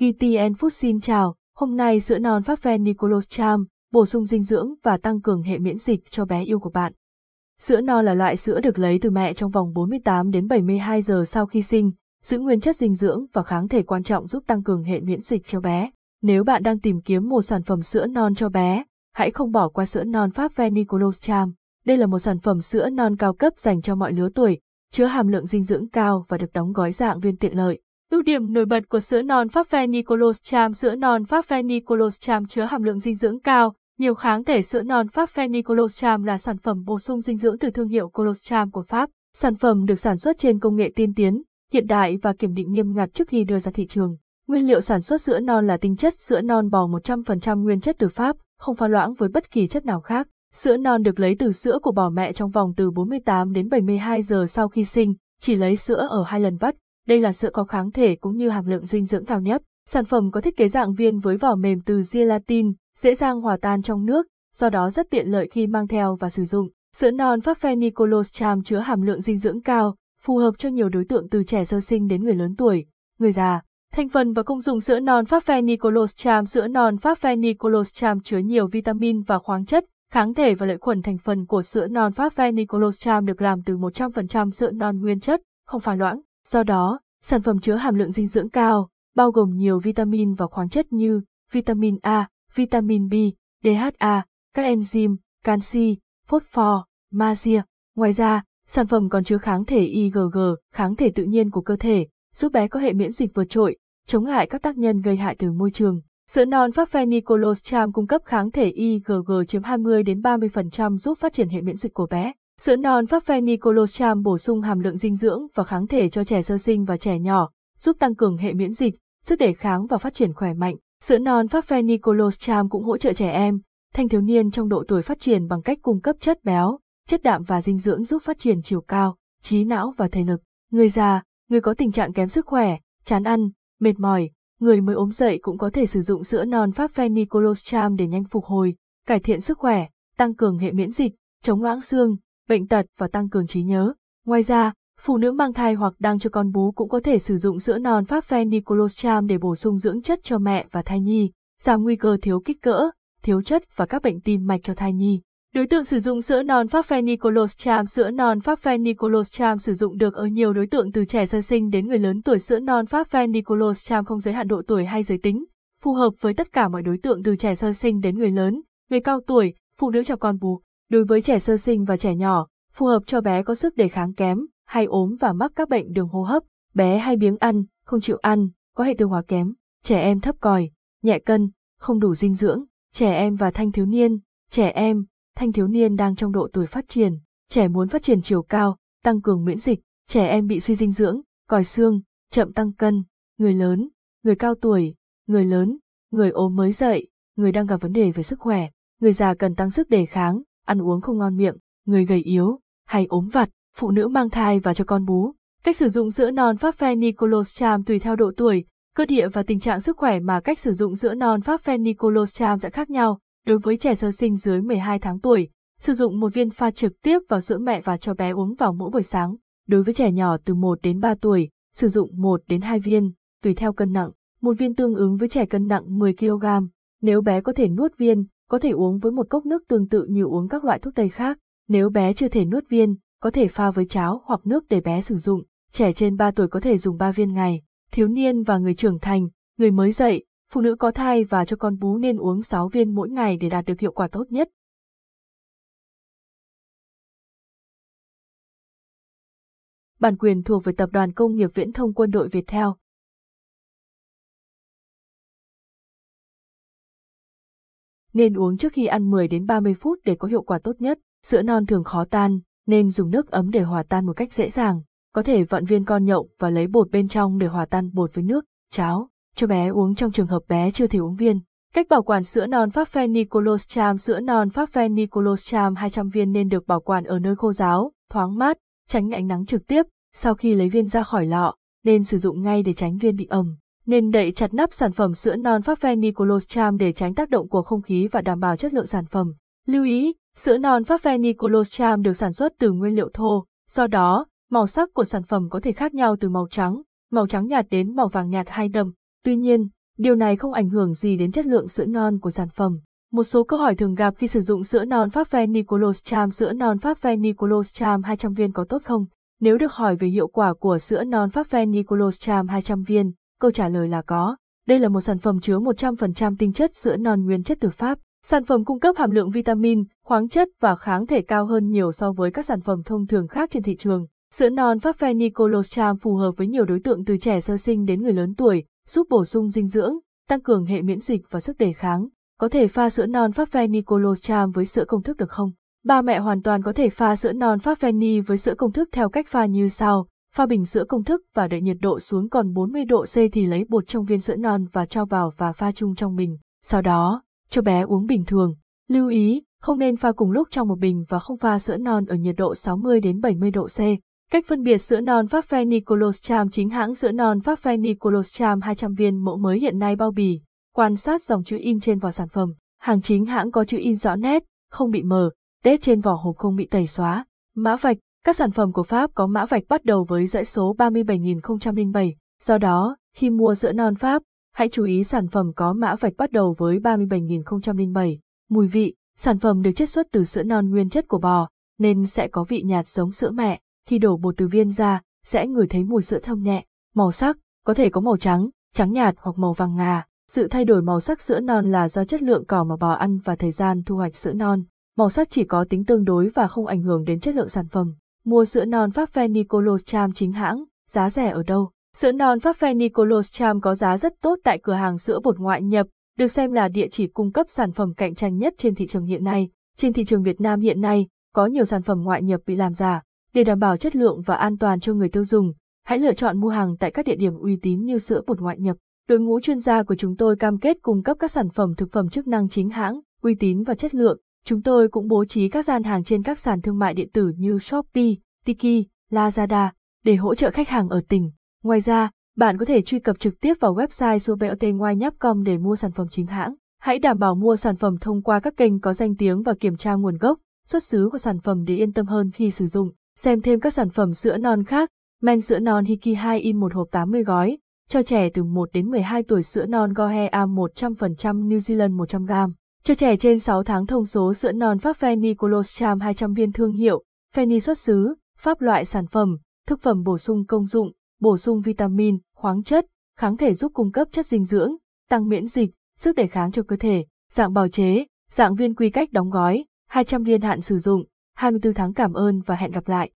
GTN Food xin chào, hôm nay sữa non pháp ven Nicolos Charm, bổ sung dinh dưỡng và tăng cường hệ miễn dịch cho bé yêu của bạn. Sữa non là loại sữa được lấy từ mẹ trong vòng 48 đến 72 giờ sau khi sinh, giữ nguyên chất dinh dưỡng và kháng thể quan trọng giúp tăng cường hệ miễn dịch cho bé. Nếu bạn đang tìm kiếm một sản phẩm sữa non cho bé, hãy không bỏ qua sữa non Pháp Ven Nicolos Charm. Đây là một sản phẩm sữa non cao cấp dành cho mọi lứa tuổi, chứa hàm lượng dinh dưỡng cao và được đóng gói dạng viên tiện lợi. Ưu điểm nổi bật của sữa non Pháp ve Nicolos Charm Sữa non Pháp ve Nicolos Charm chứa hàm lượng dinh dưỡng cao, nhiều kháng thể sữa non Pháp ve Nicolos Charm là sản phẩm bổ sung dinh dưỡng từ thương hiệu Colostrum của Pháp. Sản phẩm được sản xuất trên công nghệ tiên tiến, hiện đại và kiểm định nghiêm ngặt trước khi đưa ra thị trường. Nguyên liệu sản xuất sữa non là tinh chất sữa non bò 100% nguyên chất từ Pháp, không pha loãng với bất kỳ chất nào khác. Sữa non được lấy từ sữa của bò mẹ trong vòng từ 48 đến 72 giờ sau khi sinh, chỉ lấy sữa ở hai lần vắt. Đây là sữa có kháng thể cũng như hàm lượng dinh dưỡng cao nhất. Sản phẩm có thiết kế dạng viên với vỏ mềm từ gelatin, dễ dàng hòa tan trong nước, do đó rất tiện lợi khi mang theo và sử dụng. Sữa non Pháp Nicolos Cham chứa hàm lượng dinh dưỡng cao, phù hợp cho nhiều đối tượng từ trẻ sơ sinh đến người lớn tuổi, người già. Thành phần và công dụng sữa non Pháp Nicolos Cham Sữa non Pháp Nicolos Cham chứa nhiều vitamin và khoáng chất, kháng thể và lợi khuẩn thành phần của sữa non Pháp Nicolos Cham được làm từ 100% sữa non nguyên chất, không pha loãng. Do đó, sản phẩm chứa hàm lượng dinh dưỡng cao, bao gồm nhiều vitamin và khoáng chất như vitamin A, vitamin B, DHA, các enzyme, canxi, phosphor, magie. Ngoài ra, sản phẩm còn chứa kháng thể IgG, kháng thể tự nhiên của cơ thể, giúp bé có hệ miễn dịch vượt trội, chống lại các tác nhân gây hại từ môi trường. Sữa non Pháp Nicolos cung cấp kháng thể IgG chiếm 20 đến 30% giúp phát triển hệ miễn dịch của bé. Sữa non Pháp bổ sung hàm lượng dinh dưỡng và kháng thể cho trẻ sơ sinh và trẻ nhỏ, giúp tăng cường hệ miễn dịch, sức đề kháng và phát triển khỏe mạnh. Sữa non Pháp cũng hỗ trợ trẻ em, thanh thiếu niên trong độ tuổi phát triển bằng cách cung cấp chất béo, chất đạm và dinh dưỡng giúp phát triển chiều cao, trí não và thể lực. Người già, người có tình trạng kém sức khỏe, chán ăn, mệt mỏi, người mới ốm dậy cũng có thể sử dụng sữa non Pháp để nhanh phục hồi, cải thiện sức khỏe, tăng cường hệ miễn dịch, chống loãng xương, bệnh tật và tăng cường trí nhớ. Ngoài ra, phụ nữ mang thai hoặc đang cho con bú cũng có thể sử dụng sữa non Pháp Nicolos để bổ sung dưỡng chất cho mẹ và thai nhi, giảm nguy cơ thiếu kích cỡ, thiếu chất và các bệnh tim mạch cho thai nhi. Đối tượng sử dụng sữa non Pháp Nicolos Sữa non Pháp Nicolos sử dụng được ở nhiều đối tượng từ trẻ sơ sinh đến người lớn tuổi sữa non Pháp Nicolos không giới hạn độ tuổi hay giới tính, phù hợp với tất cả mọi đối tượng từ trẻ sơ sinh đến người lớn, người cao tuổi, phụ nữ cho con bú. Đối với trẻ sơ sinh và trẻ nhỏ, phù hợp cho bé có sức đề kháng kém, hay ốm và mắc các bệnh đường hô hấp, bé hay biếng ăn, không chịu ăn, có hệ tiêu hóa kém, trẻ em thấp còi, nhẹ cân, không đủ dinh dưỡng, trẻ em và thanh thiếu niên, trẻ em, thanh thiếu niên đang trong độ tuổi phát triển, trẻ muốn phát triển chiều cao, tăng cường miễn dịch, trẻ em bị suy dinh dưỡng, còi xương, chậm tăng cân, người lớn, người cao tuổi, người lớn, người ốm mới dậy, người đang gặp vấn đề về sức khỏe, người già cần tăng sức đề kháng, ăn uống không ngon miệng, người gầy yếu, hay ốm vặt, phụ nữ mang thai và cho con bú. Cách sử dụng sữa non Pháp Nicolos Cham tùy theo độ tuổi, cơ địa và tình trạng sức khỏe mà cách sử dụng sữa non Pháp Nicolos Cham sẽ khác nhau. Đối với trẻ sơ sinh dưới 12 tháng tuổi, sử dụng một viên pha trực tiếp vào sữa mẹ và cho bé uống vào mỗi buổi sáng. Đối với trẻ nhỏ từ 1 đến 3 tuổi, sử dụng 1 đến 2 viên, tùy theo cân nặng. Một viên tương ứng với trẻ cân nặng 10 kg. Nếu bé có thể nuốt viên, có thể uống với một cốc nước tương tự như uống các loại thuốc tây khác. Nếu bé chưa thể nuốt viên, có thể pha với cháo hoặc nước để bé sử dụng. Trẻ trên 3 tuổi có thể dùng 3 viên ngày. Thiếu niên và người trưởng thành, người mới dậy, phụ nữ có thai và cho con bú nên uống 6 viên mỗi ngày để đạt được hiệu quả tốt nhất. Bản quyền thuộc về Tập đoàn Công nghiệp Viễn thông Quân đội Việt Theo. Nên uống trước khi ăn 10 đến 30 phút để có hiệu quả tốt nhất. Sữa non thường khó tan, nên dùng nước ấm để hòa tan một cách dễ dàng. Có thể vặn viên con nhậu và lấy bột bên trong để hòa tan bột với nước, cháo, cho bé uống trong trường hợp bé chưa thể uống viên. Cách bảo quản sữa non Pháp Nicolos Cham Sữa non Pháp Nicolos Cham 200 viên nên được bảo quản ở nơi khô ráo, thoáng mát, tránh ánh nắng trực tiếp. Sau khi lấy viên ra khỏi lọ, nên sử dụng ngay để tránh viên bị ẩm. Nên đậy chặt nắp sản phẩm sữa non Pháp Nicolos Charm để tránh tác động của không khí và đảm bảo chất lượng sản phẩm. Lưu ý, sữa non Pháp Nicolos Charm được sản xuất từ nguyên liệu thô, do đó, màu sắc của sản phẩm có thể khác nhau từ màu trắng, màu trắng nhạt đến màu vàng nhạt hay đậm. Tuy nhiên, Điều này không ảnh hưởng gì đến chất lượng sữa non của sản phẩm. Một số câu hỏi thường gặp khi sử dụng sữa non Pháp Ven Nicolos Charm sữa non Pháp Ven Nicolos Charm 200 viên có tốt không? Nếu được hỏi về hiệu quả của sữa non Pháp Ven Nicolos Charm 200 viên, câu trả lời là có. Đây là một sản phẩm chứa 100% tinh chất sữa non nguyên chất từ Pháp. Sản phẩm cung cấp hàm lượng vitamin, khoáng chất và kháng thể cao hơn nhiều so với các sản phẩm thông thường khác trên thị trường. Sữa non Pháp Ven phù hợp với nhiều đối tượng từ trẻ sơ sinh đến người lớn tuổi, giúp bổ sung dinh dưỡng, tăng cường hệ miễn dịch và sức đề kháng. Có thể pha sữa non Pháp Ven với sữa công thức được không? Ba mẹ hoàn toàn có thể pha sữa non Pháp Veni với sữa công thức theo cách pha như sau. Pha bình sữa công thức và đợi nhiệt độ xuống còn 40 độ C thì lấy bột trong viên sữa non và cho vào và pha chung trong bình. Sau đó, cho bé uống bình thường. Lưu ý, không nên pha cùng lúc trong một bình và không pha sữa non ở nhiệt độ 60 đến 70 độ C. Cách phân biệt sữa non Pháp Phe Nicolos Cham chính hãng sữa non Pháp Phe Nicolos Cham 200 viên mẫu mới hiện nay bao bì. Quan sát dòng chữ in trên vỏ sản phẩm. Hàng chính hãng có chữ in rõ nét, không bị mờ, tết trên vỏ hộp không bị tẩy xóa. Mã vạch, các sản phẩm của Pháp có mã vạch bắt đầu với dãy số 37007, do đó, khi mua sữa non Pháp, hãy chú ý sản phẩm có mã vạch bắt đầu với 37007. Mùi vị, sản phẩm được chiết xuất từ sữa non nguyên chất của bò, nên sẽ có vị nhạt giống sữa mẹ, khi đổ bột từ viên ra, sẽ ngửi thấy mùi sữa thơm nhẹ. Màu sắc, có thể có màu trắng, trắng nhạt hoặc màu vàng ngà. Sự thay đổi màu sắc sữa non là do chất lượng cỏ mà bò ăn và thời gian thu hoạch sữa non màu sắc chỉ có tính tương đối và không ảnh hưởng đến chất lượng sản phẩm. Mua sữa non Pháp Phe Nicolos Cham chính hãng, giá rẻ ở đâu? Sữa non Pháp Phe Nicolos Cham có giá rất tốt tại cửa hàng sữa bột ngoại nhập, được xem là địa chỉ cung cấp sản phẩm cạnh tranh nhất trên thị trường hiện nay. Trên thị trường Việt Nam hiện nay, có nhiều sản phẩm ngoại nhập bị làm giả. Để đảm bảo chất lượng và an toàn cho người tiêu dùng, hãy lựa chọn mua hàng tại các địa điểm uy tín như sữa bột ngoại nhập. Đội ngũ chuyên gia của chúng tôi cam kết cung cấp các sản phẩm thực phẩm chức năng chính hãng, uy tín và chất lượng. Chúng tôi cũng bố trí các gian hàng trên các sàn thương mại điện tử như Shopee, Tiki, Lazada để hỗ trợ khách hàng ở tỉnh. Ngoài ra, bạn có thể truy cập trực tiếp vào website subeotengoai.com để mua sản phẩm chính hãng. Hãy đảm bảo mua sản phẩm thông qua các kênh có danh tiếng và kiểm tra nguồn gốc, xuất xứ của sản phẩm để yên tâm hơn khi sử dụng. Xem thêm các sản phẩm sữa non khác, men sữa non Hiki 2 in một hộp 80 gói, cho trẻ từ 1 đến 12 tuổi sữa non Gohe A 100% New Zealand 100g. Cho trẻ trên 6 tháng thông số sữa non Pháp Feni Colostrum 200 viên thương hiệu, Feni xuất xứ, Pháp loại sản phẩm, thực phẩm bổ sung công dụng, bổ sung vitamin, khoáng chất, kháng thể giúp cung cấp chất dinh dưỡng, tăng miễn dịch, sức đề kháng cho cơ thể, dạng bào chế, dạng viên quy cách đóng gói, 200 viên hạn sử dụng, 24 tháng cảm ơn và hẹn gặp lại.